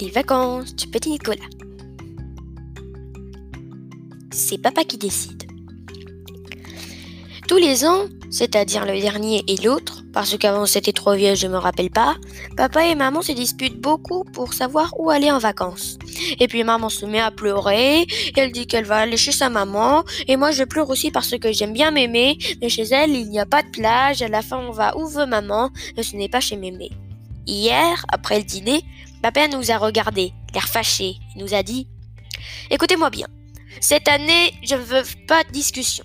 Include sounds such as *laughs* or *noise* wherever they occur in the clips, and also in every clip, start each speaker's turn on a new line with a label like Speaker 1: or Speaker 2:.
Speaker 1: Les vacances du petit Nicolas. C'est papa qui décide. Tous les ans, c'est-à-dire le dernier et l'autre, parce qu'avant c'était trop vieux, je me rappelle pas, papa et maman se disputent beaucoup pour savoir où aller en vacances. Et puis maman se met à pleurer, elle dit qu'elle va aller chez sa maman, et moi je pleure aussi parce que j'aime bien Mémé, mais chez elle il n'y a pas de plage, à la fin on va où veut maman, et ce n'est pas chez Mémé. Hier, après le dîner, papa nous a regardé, l'air fâché, il nous a dit Écoutez-moi bien, cette année je ne veux pas de discussion.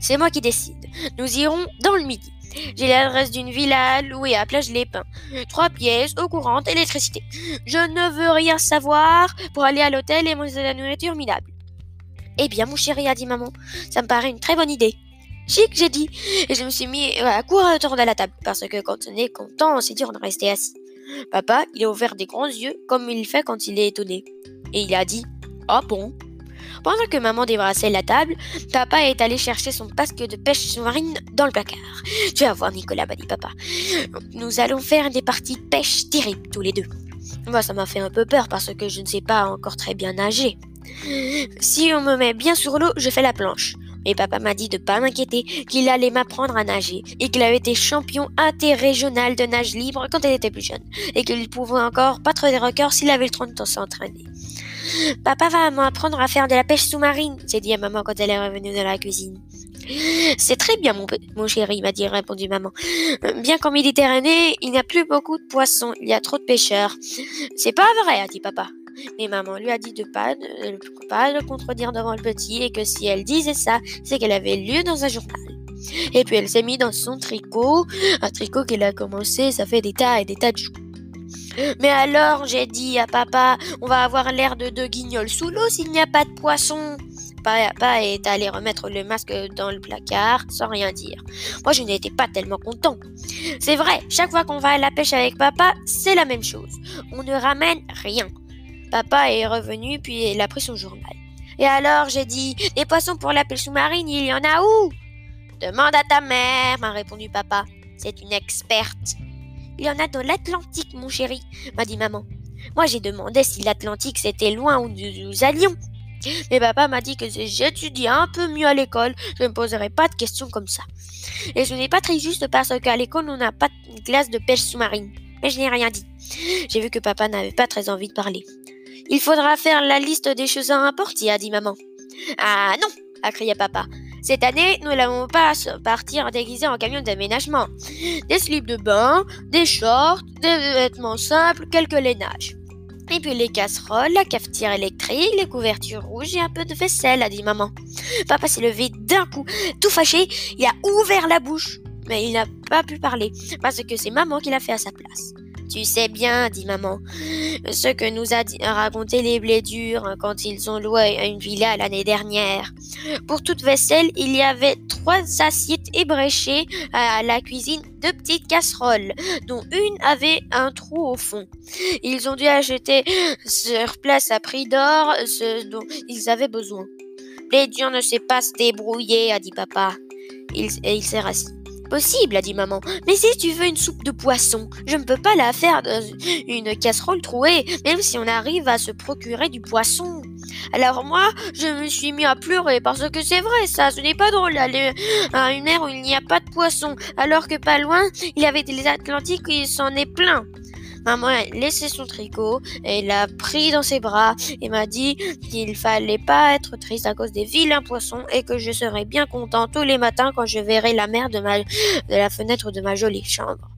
Speaker 1: C'est moi qui décide. Nous irons dans le midi. J'ai l'adresse d'une villa louée à Plage Les Pins. Trois pièces, eau courante, électricité. Je ne veux rien savoir pour aller à l'hôtel et manger de la nourriture minable. Eh bien, mon chéri, a dit maman, ça me paraît une très bonne idée. Chic, j'ai dit. Et je me suis mis à courir autour de la table, parce que quand on est content, c'est dur de rester assis. Papa, il a ouvert des grands yeux, comme il fait quand il est étonné. Et il a dit Ah bon? Pendant que maman débrassait la table, papa est allé chercher son casque de pêche sous-marine dans le placard. Tu vas voir, Nicolas, m'a dit papa. Nous allons faire des parties de pêche terribles, tous les deux. Moi, ça m'a fait un peu peur parce que je ne sais pas encore très bien nager. Si on me met bien sur l'eau, je fais la planche. Mais papa m'a dit de pas m'inquiéter, qu'il allait m'apprendre à nager, et qu'il avait été champion interrégional de nage libre quand il était plus jeune, et qu'il pouvait encore battre des records s'il avait le temps de s'entraîner. Papa va m'apprendre à faire de la pêche sous-marine, s'est dit à maman quand elle est revenue de la cuisine. C'est très bien, mon, mon chéri, m'a dit, répondu maman. Bien qu'en Méditerranée, il n'y a plus beaucoup de poissons, il y a trop de pêcheurs. C'est pas vrai, a dit papa. Mais maman lui a dit de pas, de pas le contredire devant le petit et que si elle disait ça, c'est qu'elle avait lu dans un journal. Et puis elle s'est mise dans son tricot, un tricot qu'elle a commencé, ça fait des tas et des tas de jours. Mais alors, j'ai dit à papa, on va avoir l'air de deux guignols sous l'eau s'il n'y a pas de poisson. Papa est allé remettre le masque dans le placard sans rien dire. Moi, je n'étais pas tellement content. C'est vrai, chaque fois qu'on va à la pêche avec papa, c'est la même chose. On ne ramène rien. Papa est revenu, puis il a pris son journal. Et alors, j'ai dit, des poissons pour la pêche sous-marine, il y en a où? Demande à ta mère, m'a répondu papa. C'est une experte. Il y en a dans l'Atlantique, mon chéri, m'a dit maman. Moi, j'ai demandé si l'Atlantique c'était loin où nous, allions. Mais papa m'a dit que si j'étudie un peu mieux à l'école, je ne me poserai pas de questions comme ça. Et ce n'est pas très juste parce qu'à l'école, on n'a pas de classe de pêche sous-marine. Mais je n'ai rien dit. J'ai vu que papa n'avait pas très envie de parler. Il faudra faire la liste des choses à importer, a dit maman. Ah non, a crié papa. Cette année, nous n'allons pas partir déguisés en camion d'aménagement. Des slips de bain, des shorts, des vêtements simples, quelques lainages. Et puis les casseroles, la cafetière électrique, les couvertures rouges et un peu de vaisselle, a dit maman. Papa s'est levé d'un coup, tout fâché, il a ouvert la bouche, mais il n'a pas pu parler, parce que c'est maman qui l'a fait à sa place. Tu sais bien, dit maman, ce que nous a raconté les blédures quand ils ont loué une villa l'année dernière. Pour toute vaisselle, il y avait trois assiettes ébréchées à la cuisine, deux petites casseroles, dont une avait un trou au fond. Ils ont dû acheter sur place à prix d'or ce dont ils avaient besoin. Blédure ne sait pas se débrouiller, a dit papa. Et il s'est rassis. Possible, a dit maman. Mais si tu veux une soupe de poisson, je ne peux pas la faire dans une casserole trouée, même si on arrive à se procurer du poisson. Alors moi, je me suis mis à pleurer parce que c'est vrai ça, ce n'est pas drôle d'aller à une mer où il n'y a pas de poisson, alors que pas loin, il y avait des Atlantiques et il s'en est plein. Maman a laissé son tricot et l'a pris dans ses bras et m'a dit qu'il fallait pas être triste à cause des vilains poissons et que je serais bien content tous les matins quand je verrais la mer de, ma, de la fenêtre de ma jolie chambre.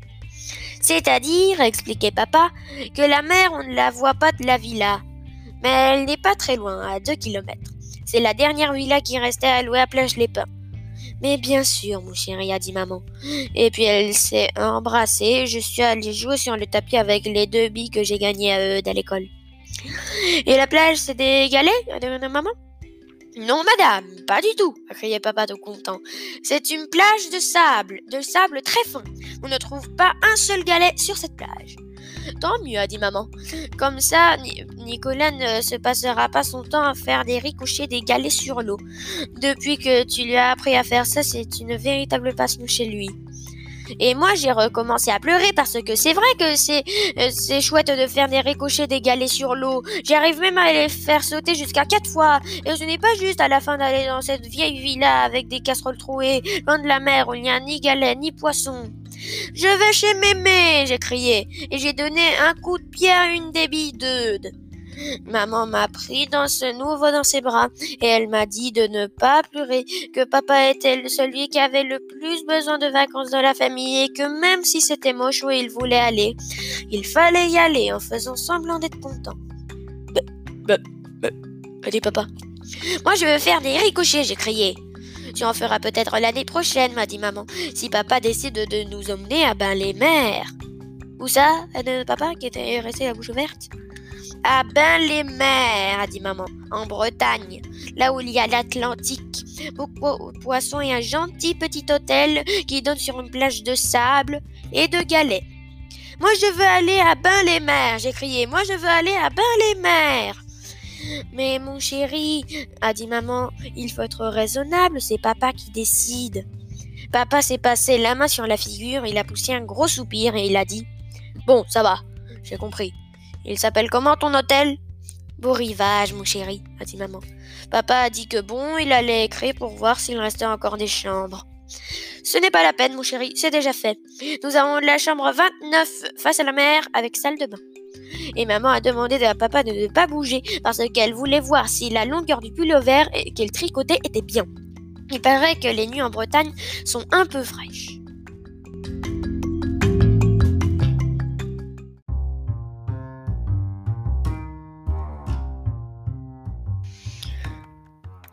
Speaker 1: C'est-à-dire, expliquait papa, que la mer on ne la voit pas de la villa. Mais elle n'est pas très loin, à deux kilomètres. C'est la dernière villa qui restait à louer à Plage les Pins. Mais bien sûr, mon chéri, a dit maman. Et puis elle s'est embrassée. Je suis allée jouer sur le tapis avec les deux billes que j'ai gagnées à eux à l'école. Et la plage, c'est des galets, de maman? Non, madame, pas du tout, a crié papa tout content. C'est une plage de sable, de sable très fin. On ne trouve pas un seul galet sur cette plage. Tant mieux, a dit maman. Comme ça, Nicolas ne se passera pas son temps à faire des ricochet des galets sur l'eau. Depuis que tu lui as appris à faire ça, c'est une véritable passion chez lui. Et moi, j'ai recommencé à pleurer parce que c'est vrai que c'est euh, c'est chouette de faire des ricochets des galets sur l'eau. J'arrive même à les faire sauter jusqu'à quatre fois. Et ce n'est pas juste à la fin d'aller dans cette vieille villa avec des casseroles trouées, loin de la mer où il n'y a ni galets ni poissons. Je vais chez Mémé, j'ai crié, et j'ai donné un coup de pied à une des billes Maman m'a pris dans ce nouveau dans ses bras et elle m'a dit de ne pas pleurer, que papa était celui qui avait le plus besoin de vacances dans la famille et que même si c'était moche où il voulait aller, il fallait y aller en faisant semblant d'être content. Bah, bah, bah, a dit papa. Moi je veux faire des ricochets, j'ai crié. Tu en feras peut-être l'année prochaine, m'a dit maman, si papa décide de nous emmener à bain les mers. Où ça papa qui était resté la bouche ouverte? À Bain-les-Mers, a dit maman, en Bretagne, là où il y a l'Atlantique. Beaucoup de poissons et un gentil petit hôtel qui donne sur une plage de sable et de galets. Moi je veux aller à Bain-les-Mers, j'ai crié. Moi je veux aller à Bain-les-Mers. Mais mon chéri, a dit maman, il faut être raisonnable, c'est papa qui décide. Papa s'est passé la main sur la figure, il a poussé un gros soupir et il a dit Bon, ça va, j'ai compris. Il s'appelle comment ton hôtel? Beau rivage, mon chéri, a dit maman. Papa a dit que bon, il allait écrire pour voir s'il restait encore des chambres. Ce n'est pas la peine, mon chéri, c'est déjà fait. Nous avons la chambre 29 face à la mer avec salle de bain. Et maman a demandé à papa de ne pas bouger parce qu'elle voulait voir si la longueur du pullover qu'elle tricotait était bien. Il paraît que les nuits en Bretagne sont un peu fraîches.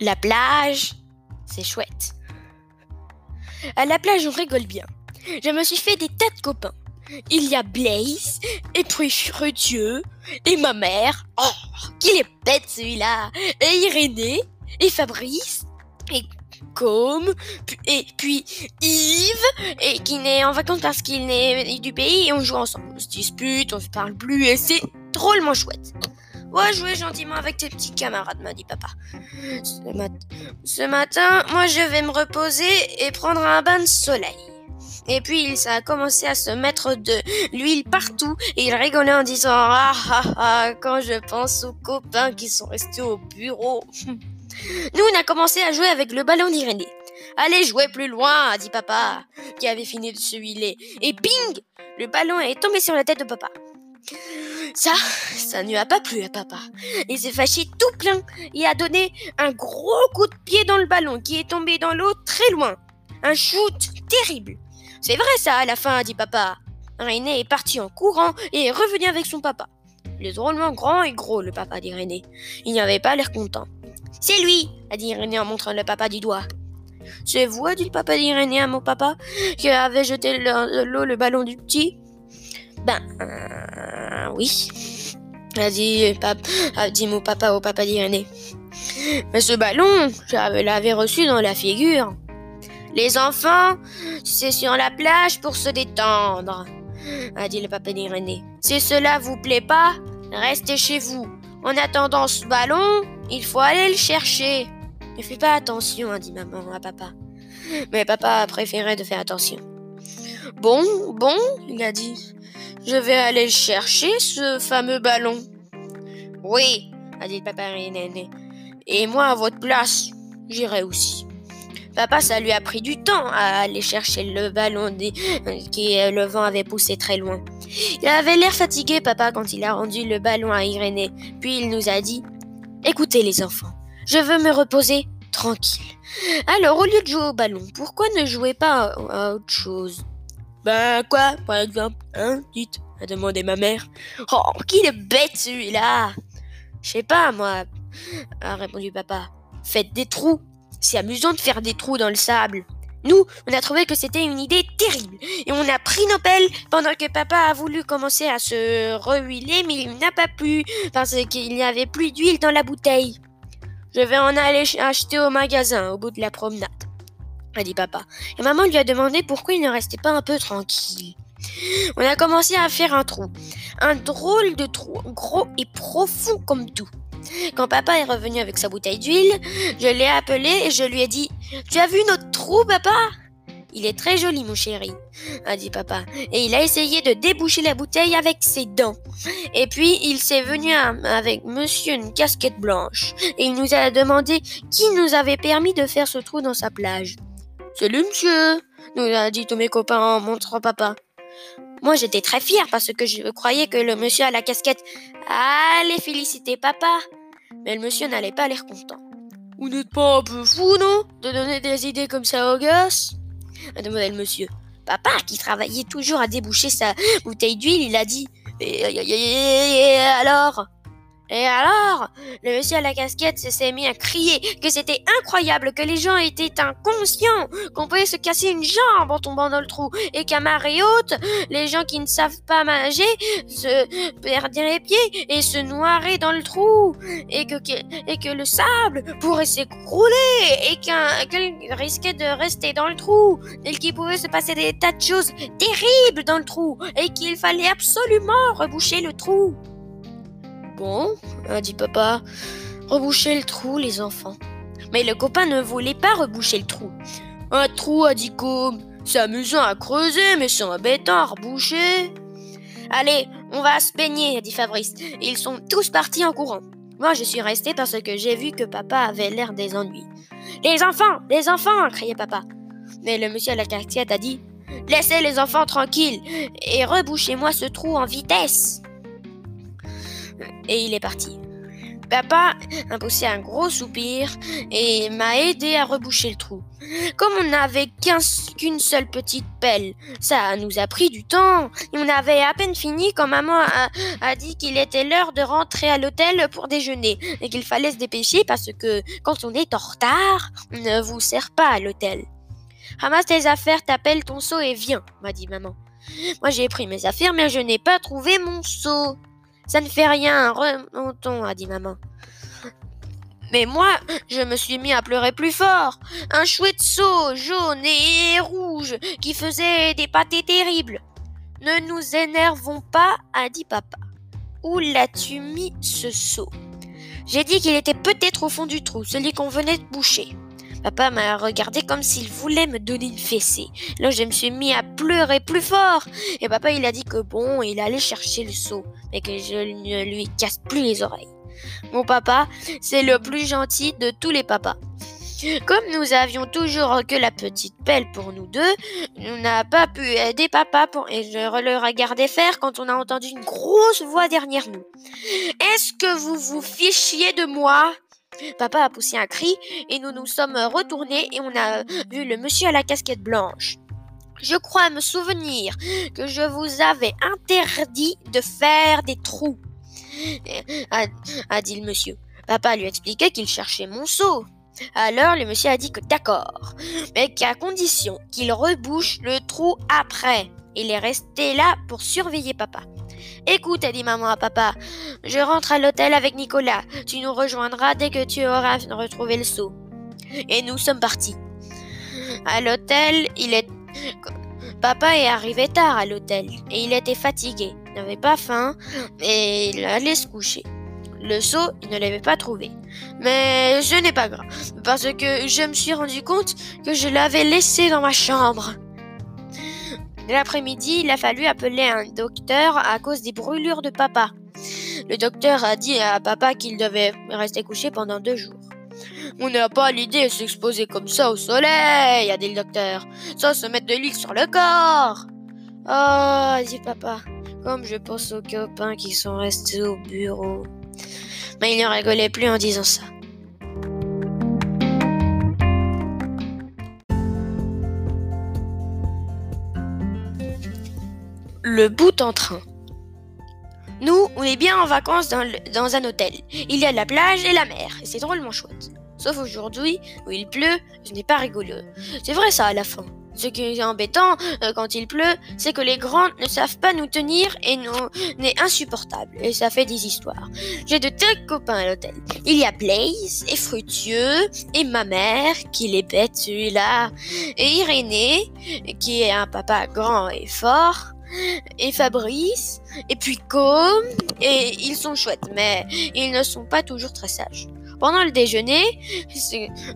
Speaker 1: La plage, c'est chouette. À la plage, on rigole bien. Je me suis fait des tas de copains. Il y a Blaze, et puis Fredieu, et ma mère. Oh, qu'il est bête celui-là Et Irénée, et Fabrice, et Com, et puis Yves, et qui n'est en vacances parce qu'il est du pays, et on joue ensemble. On se dispute, on se parle plus, et c'est drôlement chouette. Ouais, jouer gentiment avec tes petits camarades, m'a dit papa. Ce, matin, moi je vais me reposer et prendre un bain de soleil. Et puis ça a commencé à se mettre de l'huile partout et il rigolait en disant ah ah ah quand je pense aux copains qui sont restés au bureau. *laughs* Nous on a commencé à jouer avec le ballon d'Irénée. Allez jouer plus loin, a dit papa, qui avait fini de se huiler. Et ping Le ballon est tombé sur la tête de papa. Ça, ça ne a pas plu à papa. Il s'est fâché tout plein et a donné un gros coup de pied dans le ballon qui est tombé dans l'eau très loin. Un shoot terrible. C'est vrai ça, à la fin, dit papa. René est parti en courant et est revenu avec son papa. Il est drôlement grand et gros, le papa d'Irénée. Il n'y avait pas l'air content. C'est lui, a dit Irénée en montrant le papa du doigt. C'est vous, a dit le papa d'Irénée à mon papa, qui avait jeté l'eau le ballon du petit? Ben, euh, oui, a dit, a dit mon papa au papa d'Irénée. Mais ce ballon, je l'avais reçu dans la figure. Les enfants, c'est sur la plage pour se détendre, a dit le papa d'Irénée. Si cela vous plaît pas, restez chez vous. En attendant ce ballon, il faut aller le chercher. Ne fais pas attention, a dit maman à papa. Mais papa a préféré de faire attention. Bon, bon, il a dit. Je vais aller chercher ce fameux ballon. Oui, a dit papa René. Et moi, à votre place, j'irai aussi. Papa, ça lui a pris du temps à aller chercher le ballon qui le vent avait poussé très loin. Il avait l'air fatigué, papa, quand il a rendu le ballon à Irénée. Puis il nous a dit Écoutez, les enfants, je veux me reposer tranquille. Alors, au lieu de jouer au ballon, pourquoi ne jouez pas à autre chose? Ben quoi, par exemple, hein, dites, a demandé ma mère. Oh, qu'il est bête celui-là? Je sais pas, moi, a répondu papa. Faites des trous. C'est amusant de faire des trous dans le sable. Nous, on a trouvé que c'était une idée terrible et on a pris nos pelles pendant que papa a voulu commencer à se rehuiler, mais il n'a pas pu parce qu'il n'y avait plus d'huile dans la bouteille. Je vais en aller acheter au magasin au bout de la promenade a dit papa. Et maman lui a demandé pourquoi il ne restait pas un peu tranquille. On a commencé à faire un trou. Un drôle de trou, gros et profond comme tout. Quand papa est revenu avec sa bouteille d'huile, je l'ai appelé et je lui ai dit Tu as vu notre trou, papa? Il est très joli, mon chéri, a dit papa. Et il a essayé de déboucher la bouteille avec ses dents. Et puis, il s'est venu avec monsieur une casquette blanche. Et il nous a demandé qui nous avait permis de faire ce trou dans sa plage. Le monsieur, nous a dit tous mes copains en montrant papa. Moi, j'étais très fière parce que je croyais que le monsieur à la casquette allait féliciter papa. Mais le monsieur n'allait pas l'air content. Vous n'êtes pas un peu fou, non De donner des idées comme ça aux gosses? A le monsieur. Papa, qui travaillait toujours à déboucher sa bouteille d'huile, il a dit et alors? Et alors, le monsieur à la casquette s'est mis à crier que c'était incroyable, que les gens étaient inconscients, qu'on pouvait se casser une jambe en tombant dans le trou, et qu'à marée haute, les gens qui ne savent pas nager se perdraient les pieds et se noieraient dans le trou, et que, et que le sable pourrait s'écrouler, et qu'un risquait de rester dans le trou, et qu'il pouvait se passer des tas de choses terribles dans le trou, et qu'il fallait absolument reboucher le trou. Bon, a dit papa, rebouchez le trou, les enfants. Mais le copain ne voulait pas reboucher le trou. Un trou, a dit Com. C'est amusant à creuser, mais c'est embêtant à reboucher. Allez, on va se peigner, a dit Fabrice. Ils sont tous partis en courant. Moi, je suis resté parce que j'ai vu que papa avait l'air des ennuis. Les enfants, les enfants, criait papa. Mais le monsieur à la casquette a dit Laissez les enfants tranquilles et rebouchez-moi ce trou en vitesse et il est parti. Papa a poussé un gros soupir et m'a aidé à reboucher le trou. Comme on n'avait qu'une seule petite pelle, ça nous a pris du temps. On avait à peine fini quand maman a, a dit qu'il était l'heure de rentrer à l'hôtel pour déjeuner et qu'il fallait se dépêcher parce que quand on est en retard, on ne vous sert pas à l'hôtel. Ramasse tes affaires, t'appelles ton seau et viens, m'a dit maman. Moi j'ai pris mes affaires mais je n'ai pas trouvé mon seau. Ça ne fait rien, remontons, a dit maman. Mais moi, je me suis mis à pleurer plus fort. Un chouette seau jaune et rouge qui faisait des pâtés terribles. Ne nous énervons pas, a dit papa. Où l'as-tu mis ce seau J'ai dit qu'il était peut-être au fond du trou, celui qu'on venait de boucher. Papa m'a regardé comme s'il voulait me donner une fessée. Là, je me suis mis à pleurer plus fort. Et papa, il a dit que bon, il allait chercher le seau, mais que je ne lui casse plus les oreilles. Mon papa, c'est le plus gentil de tous les papas. Comme nous avions toujours que la petite pelle pour nous deux, on n'a pas pu aider papa pour... et je le regardais faire quand on a entendu une grosse voix derrière nous. Est-ce que vous vous fichiez de moi? Papa a poussé un cri et nous nous sommes retournés et on a vu le monsieur à la casquette blanche. Je crois me souvenir que je vous avais interdit de faire des trous, a, dit le monsieur. Papa lui expliquait qu'il cherchait mon seau. Alors le monsieur a dit que d'accord, mais qu'à condition qu'il rebouche le trou après. Il est resté là pour surveiller papa. Écoute, a dit maman à papa, je rentre à l'hôtel avec Nicolas. Tu nous rejoindras dès que tu auras retrouvé le seau. Et nous sommes partis. À l'hôtel, il est... Papa est arrivé tard à l'hôtel et il était fatigué. N'avait pas faim et il allait se coucher. Le seau, il ne l'avait pas trouvé. Mais ce n'est pas grave, parce que je me suis rendu compte que je l'avais laissé dans ma chambre. L'après-midi, il a fallu appeler un docteur à cause des brûlures de papa. Le docteur a dit à papa qu'il devait rester couché pendant deux jours. On n'a pas l'idée de s'exposer comme ça au soleil, a dit le docteur, sans se mettre de l'huile sur le corps. Oh, dit papa, comme je pense aux copains qui sont restés au bureau. Mais il ne rigolait plus en disant ça. Le bout en train. Nous, on est bien en vacances dans, dans, un hôtel. Il y a la plage et la mer, et c'est drôlement chouette. Sauf aujourd'hui, où il pleut, ce n'est pas rigolo. C'est vrai ça à la fin. Ce qui est embêtant euh, quand il pleut, c'est que les grands ne savent pas nous tenir et nous est insupportable. Et ça fait des histoires. J'ai de très copains à l'hôtel. Il y a Blaze et Frutueux et ma mère qui est bête celui-là et Irénée qui est un papa grand et fort et Fabrice, et puis Com, et ils sont chouettes, mais ils ne sont pas toujours très sages. Pendant le déjeuner,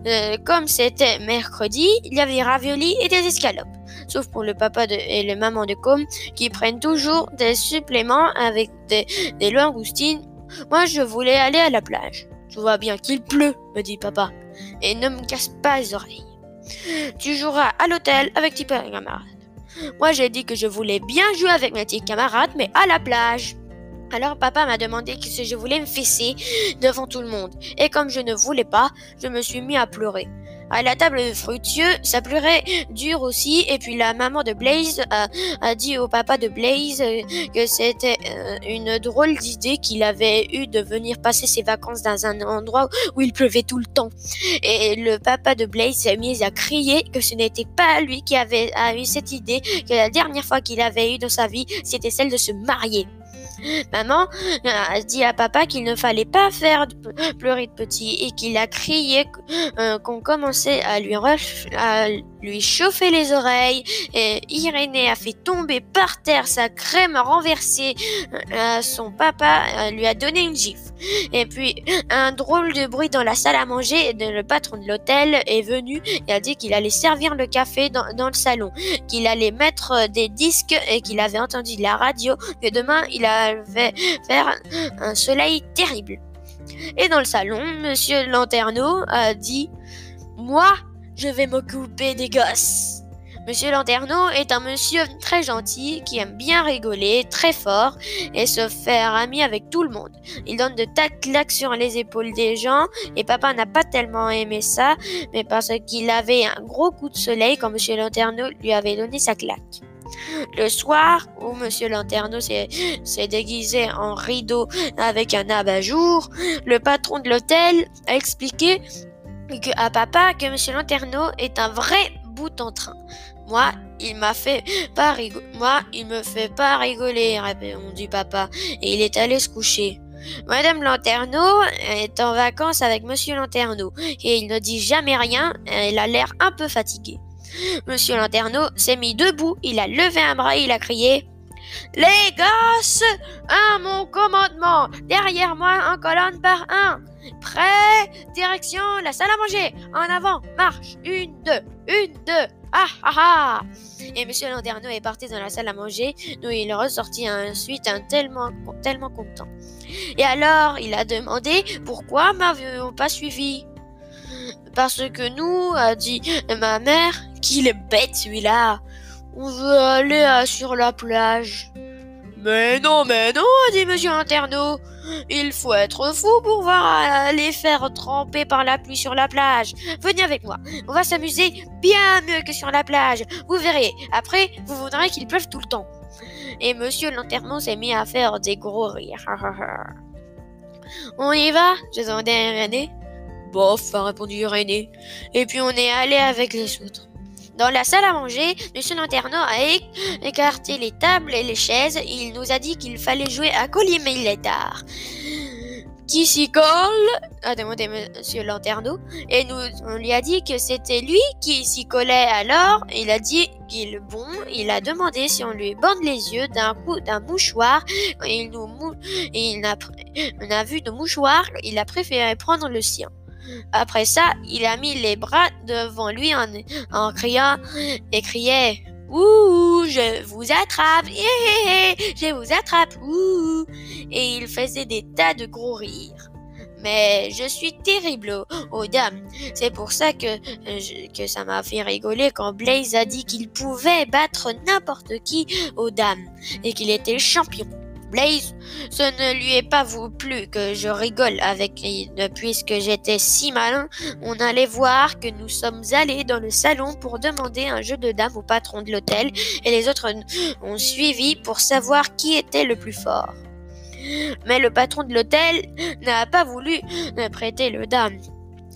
Speaker 1: euh, comme c'était mercredi, il y avait des raviolis et des escalopes. Sauf pour le papa et le maman de Com qui prennent toujours des suppléments avec des, langoustines. Moi, je voulais aller à la plage. Tu vois bien qu'il pleut, me dit papa, et ne me casse pas les oreilles. Tu joueras à l'hôtel avec tes camarades. Moi, j'ai dit que je voulais bien jouer avec mes petits camarades, mais à la plage. Alors papa m'a demandé si je voulais me fesser devant tout le monde. Et comme je ne voulais pas, je me suis mis à pleurer. À la table de fructueux, ça pleurait dur aussi. Et puis la maman de Blaze a, dit au papa de Blaze que c'était euh, une drôle d'idée qu'il avait eu de venir passer ses vacances dans un endroit où il pleuvait tout le temps. Et le papa de Blaze s'est mis à crier que ce n'était pas lui qui avait eu cette idée, que la dernière fois qu'il avait eu dans sa vie, c'était celle de se marier. *laughs* Maman a dit à papa qu'il ne fallait pas faire pleurer de petit et qu'il a crié euh, qu'on commençait à lui, à chauffer les oreilles et Irénée a fait tomber par terre sa crème renversée. Euh, son papa euh, lui a donné une gifle. Et puis un drôle de bruit dans la salle à manger. Le patron de l'hôtel est venu et a dit qu'il allait servir le café dans, le salon, qu'il allait mettre des disques et qu'il avait entendu la radio que demain il allait faire un soleil terrible. Et dans le salon, Monsieur Lanterneau a dit Moi, je vais m'occuper des gosses. Monsieur Lanterneau est un monsieur très gentil qui aime bien rigoler très fort et se faire ami avec tout le monde. Il donne de de claques sur les épaules des gens et papa n'a pas tellement aimé ça, mais parce qu'il avait un gros coup de soleil quand Monsieur Lanterneau lui avait donné sa claque. Le soir où Monsieur Lanterneau s'est déguisé en rideau avec un abat-jour, le patron de l'hôtel a expliqué à papa que Monsieur Lanterneau est un vrai bout en train. Moi, il m'a fait pas rigoler. Moi, il me fait pas rigoler, répondit papa, et il est allé se coucher. Madame Lanterneau est en vacances avec Monsieur Lanterneau, et il ne dit jamais rien, elle a l'air un peu fatiguée. Monsieur Lanterneau s'est mis debout, il a levé un bras, il a crié Les gosses, à mon commandement, derrière moi en colonne par un. Prêt, direction la salle à manger, en avant, marche, une, deux, une, deux, ah ah ah Et Monsieur Lanterneau est parti dans la salle à manger, d'où il est ressorti ensuite un tellement, tellement content. Et alors, il a demandé pourquoi m'avions pas suivi? Parce que nous, a dit ma mère, qu'il est bête celui-là. On veut aller euh, sur la plage. Mais non, mais non, dit Monsieur Lanterneau. Il faut être fou pour voir les faire tremper par la pluie sur la plage. Venez avec moi. On va s'amuser bien mieux que sur la plage. Vous verrez. Après, vous voudrez qu'il pleuve tout le temps. Et Monsieur Lanterneau s'est mis à faire des gros rires. on y va? J'ai demandé à René. Bof, a répondu René. Et puis on est allé avec les autres. Dans la salle à manger, Monsieur Lanterneau a écarté les tables et les chaises. Il nous a dit qu'il fallait jouer à collier tard. Qui s'y colle? A demandé Monsieur Lanterneau. Et nous, on lui a dit que c'était lui qui s'y collait alors. Il a dit qu'il bon. Il a demandé si on lui bande les yeux d'un coup d'un mouchoir. Il nous, il a, on a vu de mouchoir. Il a préféré prendre le sien. Après ça, il a mis les bras devant lui en, criant et criait Ouh, je vous attrape, je vous attrape, ouh. Et il faisait des tas de gros rires. Mais je suis terrible aux, dames. C'est pour ça que, que ça m'a fait rigoler quand Blaze a dit qu'il pouvait battre n'importe qui aux dames et qu'il était champion. Blaze, ce ne lui est pas plu que je rigole avec elle, puisque j'étais si malin. On allait voir que nous sommes allés dans le salon pour demander un jeu de dames au patron de l'hôtel, et les autres ont suivi pour savoir qui était le plus fort. Mais le patron de l'hôtel n'a pas voulu prêter le dame.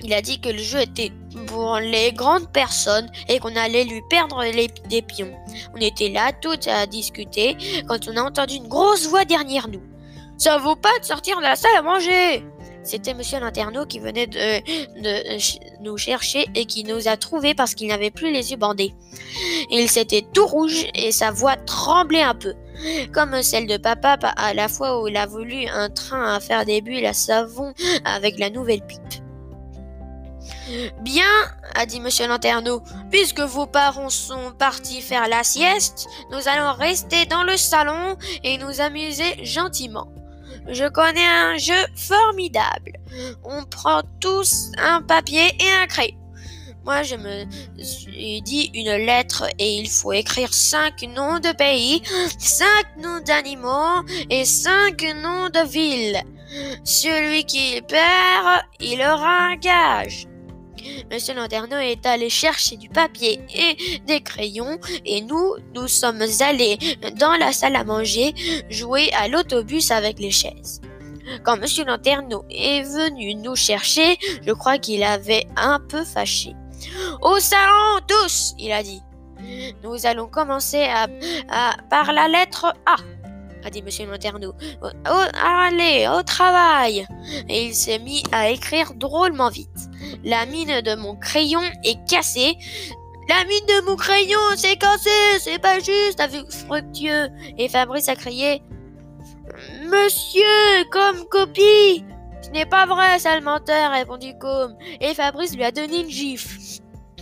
Speaker 1: Il a dit que le jeu était pour les grandes personnes et qu'on allait lui perdre les, des pions. On était là, tous à discuter, quand on a entendu une grosse voix derrière nous. Ça vaut pas de sortir de la salle à manger C'était Monsieur Lanterneau qui venait de, nous chercher et qui nous a trouvés parce qu'il n'avait plus les yeux bandés. Il s'était tout rouge et sa voix tremblait un peu. comme celle de papa à la fois où il a voulu un train à faire des bulles à savon avec la nouvelle pipe. Bien, a dit Monsieur Lanterneau, puisque vos parents sont partis faire la sieste, nous allons rester dans le salon et nous amuser gentiment. Je connais un jeu formidable. On prend tous un papier et un crayon. Moi, je me suis dit une lettre et il faut écrire cinq noms de pays, cinq noms d'animaux et cinq noms de villes. Celui qui perd, il aura un gage. Monsieur Lanterneau est allé chercher du papier et des crayons et nous, nous sommes allés dans la salle à manger jouer à l'autobus avec les chaises. Quand Monsieur Lanterneau est venu nous chercher, je crois qu'il avait un peu fâché. Au salon tous, il a dit. Nous allons commencer à, par la lettre A a dit Monsieur Lanterneau. allez, au travail Et il s'est mis à écrire drôlement vite. La mine de mon crayon est cassée. La mine de mon crayon s'est cassée, c'est pas juste, avec Fructueux. Et Fabrice a crié Monsieur, comme copie Ce n'est pas vrai, sale menteur, répondit Com. Et Fabrice lui a donné une gifle.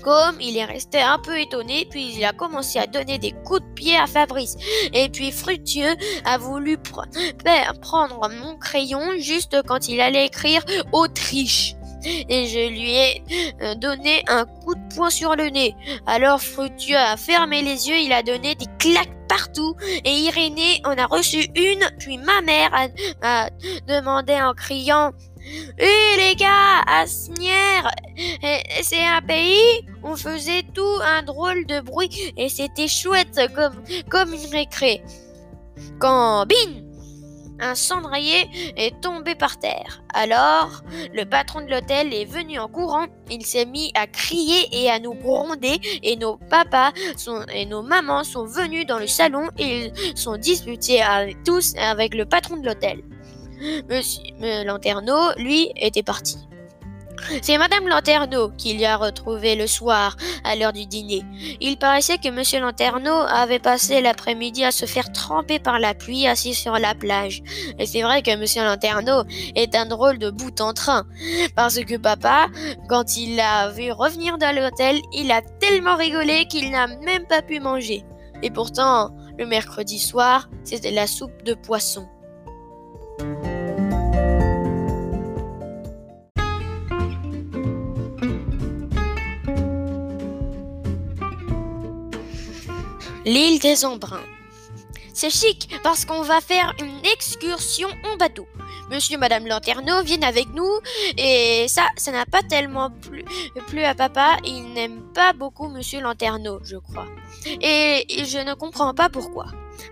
Speaker 1: Comme il est resté un peu étonné, puis il a commencé à donner des coups de pied à Fabrice. Et puis Fructueux a voulu prendre mon crayon juste quand il allait écrire Autriche. Et je lui ai euh, donné un coup de poing sur le nez. Alors Fructueux a fermé les yeux, il a donné des claques partout. Et Irénée en a reçu une, puis ma mère a demandé en criant Hé les gars, Asnières, c'est un pays où on faisait tout un drôle de bruit et c'était chouette comme, comme une récré. Quand, bing un cendrier est tombé par terre. Alors, le patron de l'hôtel est venu en courant. Il s'est mis à crier et à nous gronder. Et nos papas et nos mamans sont venus dans le salon et ils sont disputés tous avec le patron de l'hôtel. Monsieur Lanterneau, lui, était parti. C'est Madame Lanterneau qu'il y a retrouvé le soir, à l'heure du dîner. Il paraissait que Monsieur Lanterneau avait passé l'après-midi à se faire tremper par la pluie assis sur la plage. Et c'est vrai que Monsieur Lanterneau est un drôle de bout en train. Parce que papa, quand il l'a vu revenir dans l'hôtel, il a tellement rigolé qu'il n'a même pas pu manger. Et pourtant, le mercredi soir, c'était la soupe de poisson. L'île des Embruns. C'est chic parce qu'on va faire une excursion en bateau. Monsieur et Madame Lanterneau viennent avec nous et ça, ça n'a pas tellement plu, plu à papa. Il n'aime pas beaucoup Monsieur Lanterneau, je crois. Et, je ne comprends pas pourquoi.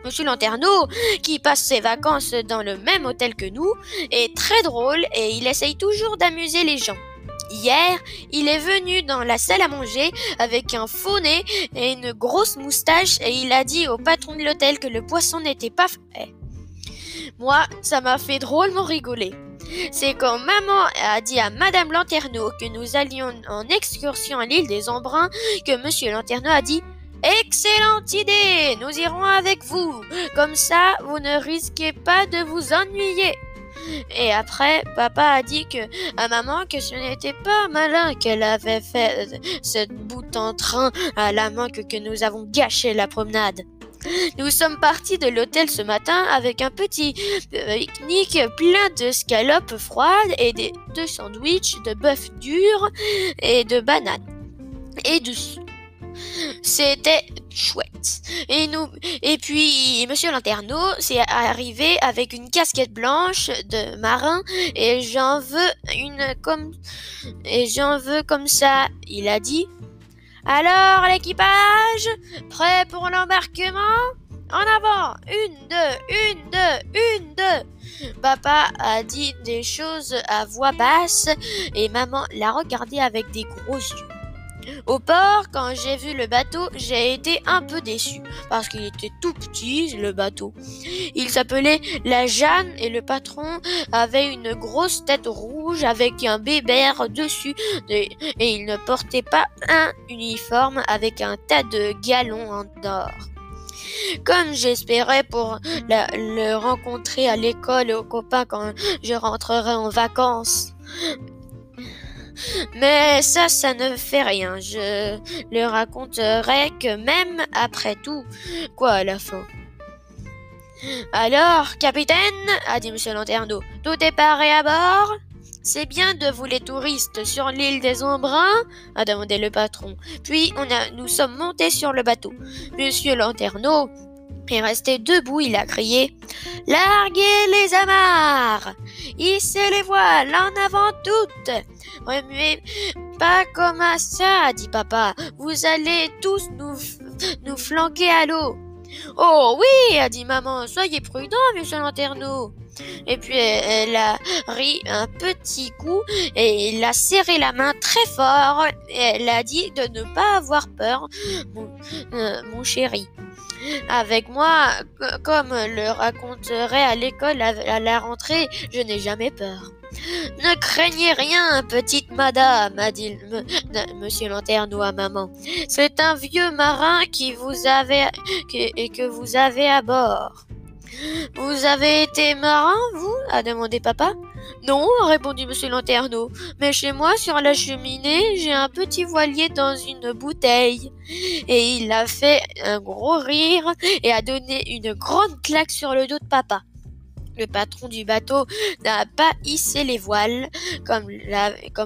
Speaker 1: Monsieur Lanterneau, qui passe ses vacances dans le même hôtel que nous, est très drôle et il essaye toujours d'amuser les gens. Hier, il est venu dans la salle à manger avec un faux nez et une grosse moustache et il a dit au patron de l'hôtel que le poisson n'était pas frais. Moi, ça m'a fait drôlement rigoler. C'est quand maman a dit à Madame Lanterneau que nous allions en excursion à l'île des Embruns que Monsieur Lanterneau a dit Excellente idée, nous irons avec vous. Comme ça, vous ne risquez pas de vous ennuyer. Et après, papa a dit que à maman que ce n'était pas malin qu'elle avait fait cette bout en train à la main que, nous avons gâché la promenade. Nous sommes partis de l'hôtel ce matin avec un petit pique-nique plein de scalopes froides et de, de sandwichs de bœuf dur et de bananes et de c'était chouette. Et nous, et puis Monsieur Lanterneau s'est arrivé avec une casquette blanche de marin et j'en veux une comme et j'en veux comme ça. Il a dit. Alors l'équipage, prêt pour l'embarquement? En avant Une, deux, une, deux, une, deux Papa a dit des choses à voix basse et maman l'a regardé avec des gros yeux. Au port, quand j'ai vu le bateau, j'ai été un peu déçu parce qu'il était tout petit, le bateau. Il s'appelait la Jeanne et le patron avait une grosse tête rouge avec un bébert dessus et il ne portait pas un uniforme avec un tas de galons en or. Comme j'espérais pour le rencontrer à l'école et aux copains quand je rentrerai en vacances. Mais ça, ça ne fait rien. Je le raconterai que même après tout. Quoi à la fin? Alors, capitaine, a dit Monsieur Lanterneau, tout est paré à bord? C'est bien de vous les touristes sur l'île des Embruns a demandé le patron. Puis nous sommes montés sur le bateau. Monsieur Lanterneau est resté debout, il a crié Larguez les amarres Hissez les voiles en avant toutes Remuez pas comme ça, dit papa. Vous allez tous nous, flanquer à l'eau. Oh oui, a dit maman, soyez prudent, monsieur Lanterneau. Et puis elle a ri un petit coup et il a serré la main très fort. Et elle a dit de ne pas avoir peur, mon, euh, chéri. Avec moi, comme le raconterait à l'école à la rentrée, je n'ai jamais peur. Ne craignez rien, petite madame, a dit monsieur Lanterneau à maman. C'est un vieux marin qui vous avait, et que vous avez à bord. Vous avez été marin, vous a demandé papa. Non, a répondu monsieur Lanterneau. Mais chez moi, sur la cheminée, j'ai un petit voilier dans une bouteille. Et il a fait un gros rire et a donné une grande claque sur le dos de papa. Le patron du bateau n'a pas hissé les voiles comme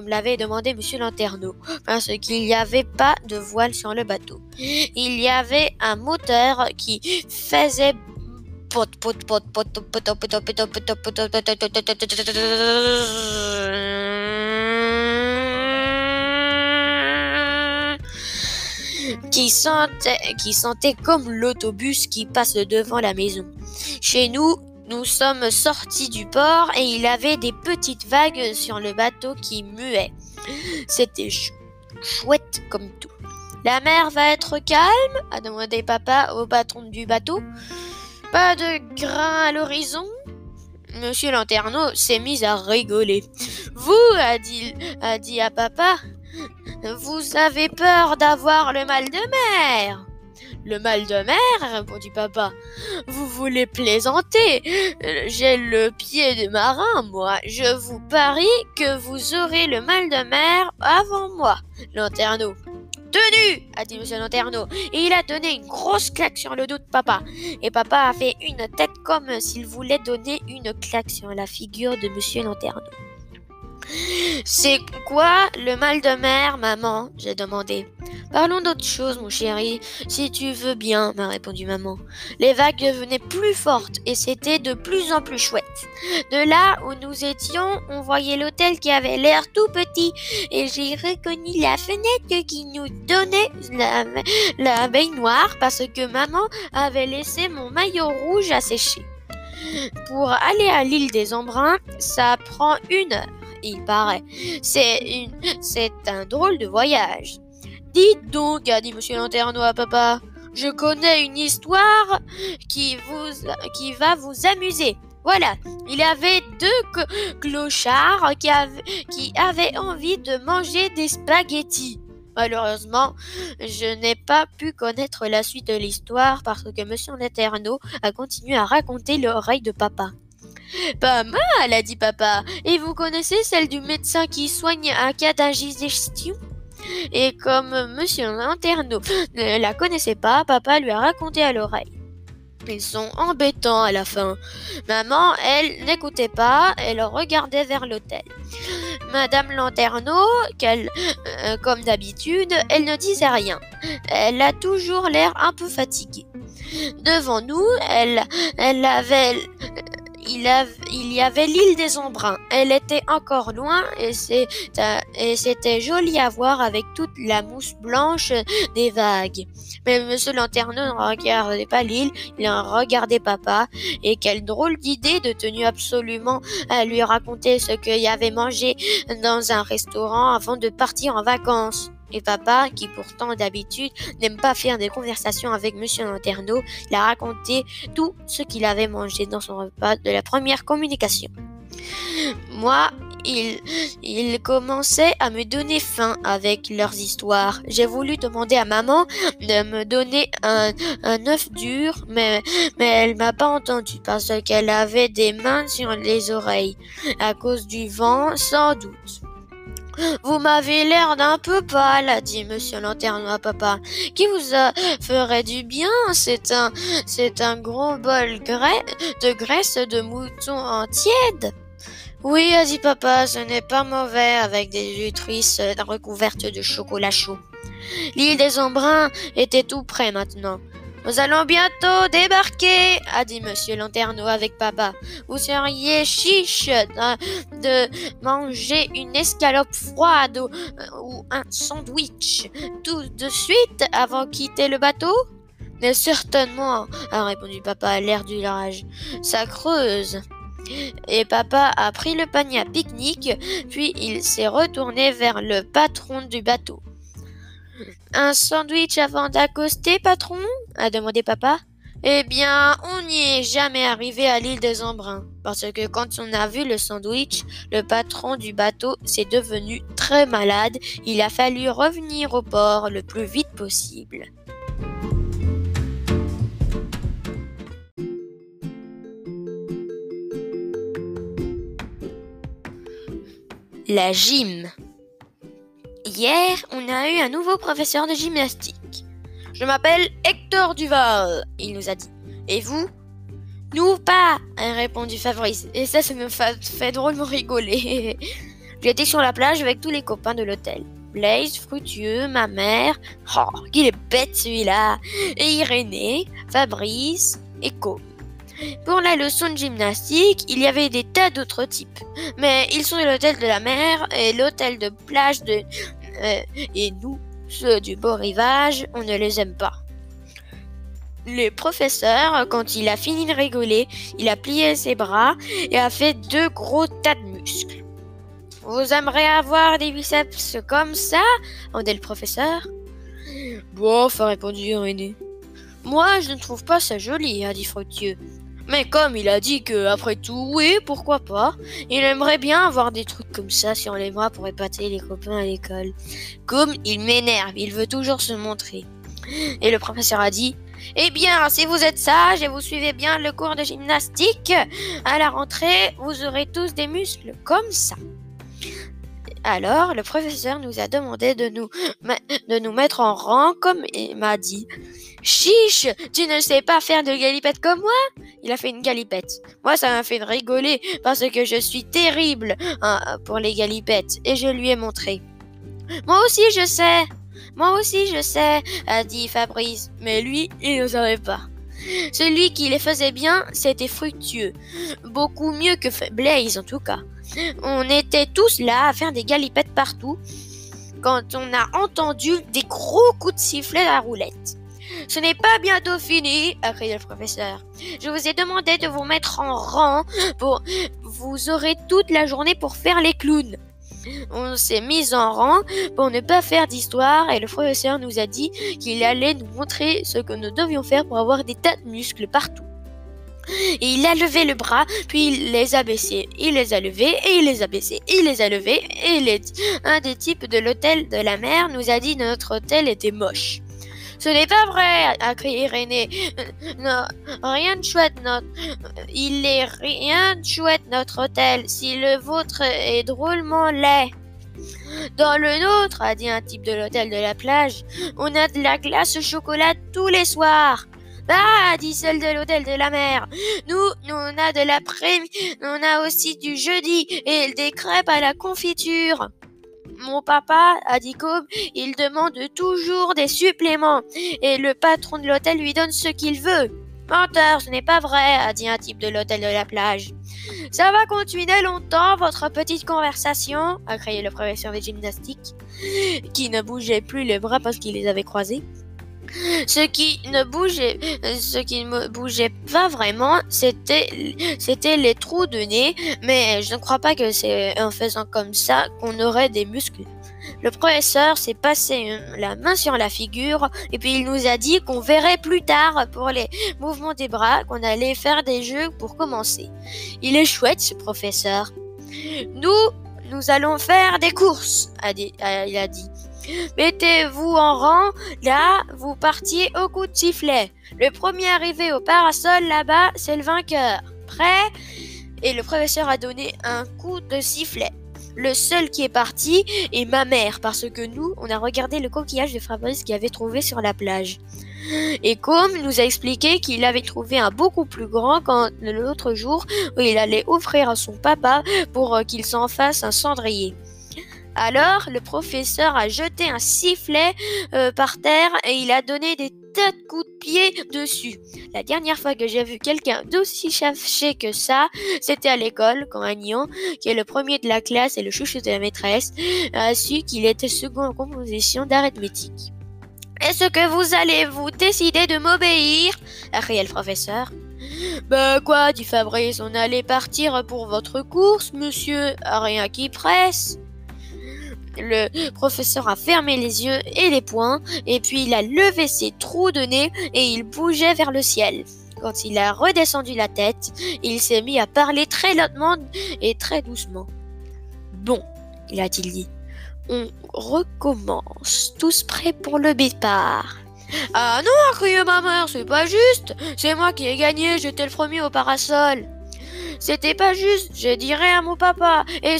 Speaker 1: l'avait demandé monsieur Lanterneau, parce qu'il n'y avait pas de voile sur le bateau. Il y avait un moteur qui faisait qui sentait, qui sentait comme l'autobus qui passe devant la maison. Chez nous, nous sommes sortis du port et il avait des petites vagues sur le bateau qui muaient. C'était chouette comme tout. La mer va être calme a demandé papa au patron du bateau. Pas de grain à l'horizon Monsieur Lanterneau s'est mis à rigoler. Vous, a dit, a dit à papa, vous avez peur d'avoir le mal de mer. Le mal de mer répondit papa. Vous voulez plaisanter J'ai le pied de marin, moi. Je vous parie que vous aurez le mal de mer avant moi, Lanterneau. Tenu a dit Monsieur Lanterneau, et il a donné une grosse claque sur le dos de papa. Et papa a fait une tête comme s'il voulait donner une claque sur la figure de Monsieur Lanterneau. C'est quoi le mal de mer, maman? j'ai demandé. Parlons d'autre chose, mon chéri, si tu veux bien, m'a répondu maman. Les vagues devenaient plus fortes et c'était de plus en plus chouette. De là où nous étions, on voyait l'hôtel qui avait l'air tout petit et j'ai reconnu la fenêtre qui nous donnait la, la baignoire parce que maman avait laissé mon maillot rouge à sécher. Pour aller à l'île des Embruns, ça prend une heure il paraît. C'est un drôle de voyage. Dites donc, a dit Monsieur Lanterneau à papa, je connais une histoire qui va vous amuser. Voilà, il y avait deux clochards qui avaient, qui avaient envie de manger des spaghettis. Malheureusement, je n'ai pas pu connaître la suite de l'histoire parce que Monsieur Lanterneau a continué à raconter l'oreille de papa. Pas mal, a dit papa. Et vous connaissez celle du médecin qui soigne un cas Et comme monsieur Lanterneau ne la connaissait pas, papa lui a raconté à l'oreille. Ils sont embêtants à la fin. Maman, elle n'écoutait pas, elle regardait vers l'hôtel. Madame Lanterneau, euh, comme d'habitude, elle ne disait rien. Elle a toujours l'air un peu fatiguée. Devant nous, elle, elle avait il, y avait l'île des Embruns. Elle était encore loin et c'était joli à voir avec toute la mousse blanche des vagues. Mais Monsieur Lanterneau ne regardait pas l'île, il regardait papa. Et quelle drôle d'idée de tenir absolument à lui raconter ce qu'il avait mangé dans un restaurant avant de partir en vacances. Et papa, qui pourtant d'habitude n'aime pas faire des conversations avec Monsieur Lanterneau, il a raconté tout ce qu'il avait mangé dans son repas de la première communication. Moi, ils, ils commençaient à me donner faim avec leurs histoires. J'ai voulu demander à maman de me donner un, un œuf dur, mais, mais elle m'a pas entendu parce qu'elle avait des mains sur les oreilles à cause du vent, sans doute. Vous m'avez l'air d'un peu pâle, dit Monsieur Lanterne à papa, qui vous a, ferait du bien. C'est un, c'est un gros bol de graisse de mouton en tiède. Oui, a dit papa, ce n'est pas mauvais avec des huîtres recouvertes de chocolat chaud. L'île des Embruns était tout près maintenant. Nous allons bientôt débarquer, a dit Monsieur Lanterneau avec papa. Vous seriez chiche de manger une escalope froide ou, un sandwich tout de suite avant quitter le bateau? Mais certainement, a répondu papa à l'air du large. Ça creuse. Et papa a pris le panier à pique-nique, puis il s'est retourné vers le patron du bateau. Un sandwich avant d'accoster, patron? a demandé papa. Eh bien, on n'y est jamais arrivé à l'île des Embruns, parce que quand on a vu le sandwich, le patron du bateau s'est devenu très malade, il a fallu revenir au port le plus vite possible. La gym. Hier, on a eu un nouveau professeur de gymnastique. Je m'appelle Hector Duval, il nous a dit. Et vous? Nous pas, a répondu Fabrice. Et ça, ça me fait, drôlement rigoler. *laughs* J'étais sur la plage avec tous les copains de l'hôtel. Blaise, Frutueux, ma mère. Oh, qu'il est bête celui-là. Et Irénée, Fabrice et. Pour la leçon de gymnastique, il y avait des tas d'autres types. Mais ils sont de l'hôtel de la mer et l'hôtel de plage de et nous, ceux du beau rivage, on ne les aime pas. Le professeur, quand il a fini de rigoler, il a plié ses bras et a fait deux gros tas de muscles. Vous aimeriez avoir des biceps comme ça? demandait le professeur. Bof, a répondu René. Moi, je ne trouve pas ça joli, a dit Fructueux. Mais comme il a dit que, après tout, oui, pourquoi pas, il aimerait bien avoir des trucs comme ça sur les bras pour épater les copains à l'école. Comme il m'énerve, il veut toujours se montrer. Et le professeur a dit, eh bien, si vous êtes sage et vous suivez bien le cours de gymnastique, à la rentrée, vous aurez tous des muscles comme ça. Alors, le professeur nous a demandé de nous, de nous mettre en rang comme il m'a dit. Chiche, tu ne sais pas faire de galipette comme moi? Il a fait une galipette. Moi, ça m'a fait rigoler parce que je suis terrible hein, pour les galipettes et je lui ai montré. Moi aussi, je sais. Moi aussi, je sais, a dit Fabrice. Mais lui, il ne savait pas. Celui qui les faisait bien, c'était fructueux. Beaucoup mieux que Blaze, en tout cas. On était tous là à faire des galipettes partout quand on a entendu des gros coups de sifflet à la roulette. Ce n'est pas bientôt fini, a crié le professeur. Je vous ai demandé de vous mettre en rang pour vous aurez toute la journée pour faire les clowns. On s'est mis en rang pour ne pas faire d'histoire et le professeur nous a dit qu'il allait nous montrer ce que nous devions faire pour avoir des tas de muscles partout. Il a levé le bras, puis il les a baissés. Il les a levés et il les a baissés. Il les a levés et les... un des types de l'hôtel de la mer nous a dit notre hôtel était moche. Ce n'est pas vrai, a crié René. Non, rien de chouette, notre... Il est rien de chouette, notre hôtel, si le vôtre est drôlement laid. Dans le nôtre, a dit un type de l'hôtel de la plage, on a de la glace au chocolat tous les soirs. Bah, dit celle de l'hôtel de la mer. Nous, nous, on a de l'après-midi, on a aussi du jeudi et des crêpes à la confiture. Mon papa, a dit Cobb, il demande toujours des suppléments et le patron de l'hôtel lui donne ce qu'il veut. Menteur, ce n'est pas vrai, a dit un type de l'hôtel de la plage. Ça va continuer longtemps, votre petite conversation, a crié le professeur de gymnastique, qui ne bougeait plus les bras parce qu'il les avait croisés. Ce qui ne bougeait, pas vraiment, c'était, les trous de nez, mais je ne crois pas que c'est en faisant comme ça qu'on aurait des muscles. Le professeur s'est passé la main sur la figure et puis il nous a dit qu'on verrait plus tard pour les mouvements des bras, qu'on allait faire des jeux pour commencer. Il est chouette ce professeur. Nous, nous allons faire des courses, il a dit. Mettez-vous en rang, là, vous partiez au coup de sifflet. Le premier arrivé au parasol là-bas, c'est le vainqueur. Prêt? Et le professeur a donné un coup de sifflet. Le seul qui est parti est ma mère, parce que nous, on a regardé le coquillage de Fabrice qu'il avait trouvé sur la plage. Et comme nous a expliqué qu'il avait trouvé un beaucoup plus grand quand l'autre jour où il allait offrir à son papa pour euh, qu'il s'en fasse un cendrier. Alors, le professeur a jeté un sifflet euh, par terre et il a donné des tas de coups de pied dessus. La dernière fois que j'ai vu quelqu'un d'aussi chaché que ça, c'était à l'école, quand Agnan, qui est le premier de la classe et le chouchou de la maîtresse, a su qu'il était second en composition d'arithmétique. Est-ce que vous allez vous décider de m'obéir? a le professeur. Ben quoi, dit Fabrice, on allait partir pour votre course, monsieur, rien qui presse. Le professeur a fermé les yeux et les poings, et puis il a levé ses trous de nez et il bougeait vers le ciel. Quand il a redescendu la tête, il s'est mis à parler très lentement et très doucement. Bon, il a-t-il dit, on recommence. Tous prêts pour le départ. Ah non, a crié ma mère, c'est pas juste. C'est moi qui ai gagné, j'étais le premier au parasol. C'était pas juste, je dirais à mon papa. Et,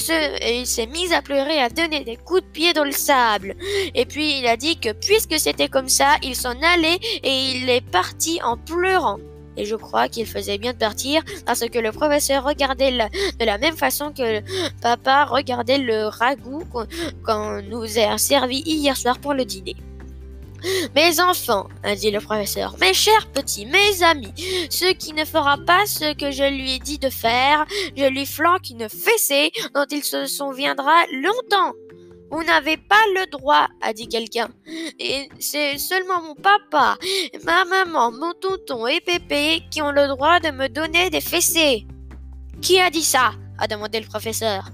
Speaker 1: il s'est mis à pleurer, à donner des coups de pied dans le sable. Et puis il a dit que puisque c'était comme ça, il s'en allait et il est parti en pleurant. Et je crois qu'il faisait bien de partir parce que le professeur regardait de la même façon que papa regardait le ragoût qu'on nous a servi hier soir pour le dîner. Mes enfants, a dit le professeur, mes chers petits, mes amis, ce qui ne fera pas ce que je lui ai dit de faire, je lui flanque une fessée dont il se souviendra longtemps. Vous n'avez pas le droit, a dit quelqu'un. Et c'est seulement mon papa, ma maman, mon tonton et Pépé qui ont le droit de me donner des fessées. Qui a dit ça? a demandé le professeur.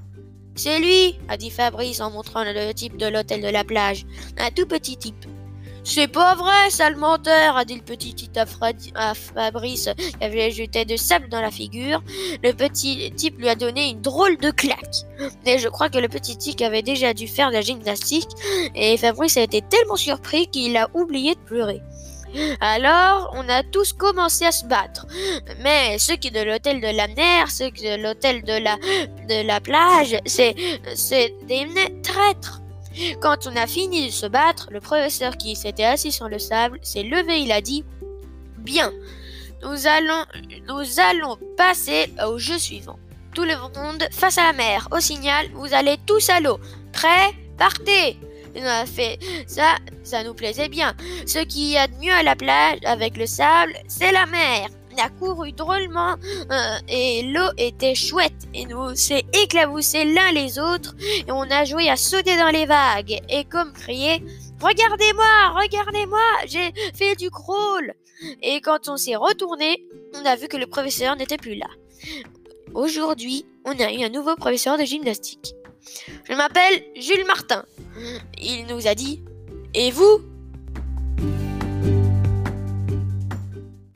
Speaker 1: C'est lui, a dit Fabrice en montrant le type de l'hôtel de la plage. Un tout petit type. C'est pas vrai, sale menteur, a dit le petit type à Fabrice qui avait jeté de sable dans la figure. Le petit type lui a donné une drôle de claque. Et je crois que le petit type avait déjà dû faire de la gymnastique et Fabrice a été tellement surpris qu'il a oublié de pleurer. Alors, on a tous commencé à se battre. Mais ceux qui de l'hôtel de la mer, ceux qui de l'hôtel de la, de la plage, c'est des traîtres. Quand on a fini de se battre, le professeur qui s'était assis sur le sable s'est levé, il a dit Bien, nous allons, passer au jeu suivant. Tout le monde face à la mer. Au signal, vous allez tous à l'eau. Prêts Partez ça, ça nous plaisait bien. Ce qui y a de mieux à la plage avec le sable, c'est la mer a couru drôlement euh, et l'eau était chouette et nous s'est éclaboussé l'un les autres et on a joué à sauter dans les vagues et comme crier Regardez-moi, regardez-moi, j'ai fait du crawl. Et quand on s'est retourné, on a vu que le professeur n'était plus là. Aujourd'hui, on a eu un nouveau professeur de gymnastique. Je m'appelle Jules Martin. Il nous a dit Et vous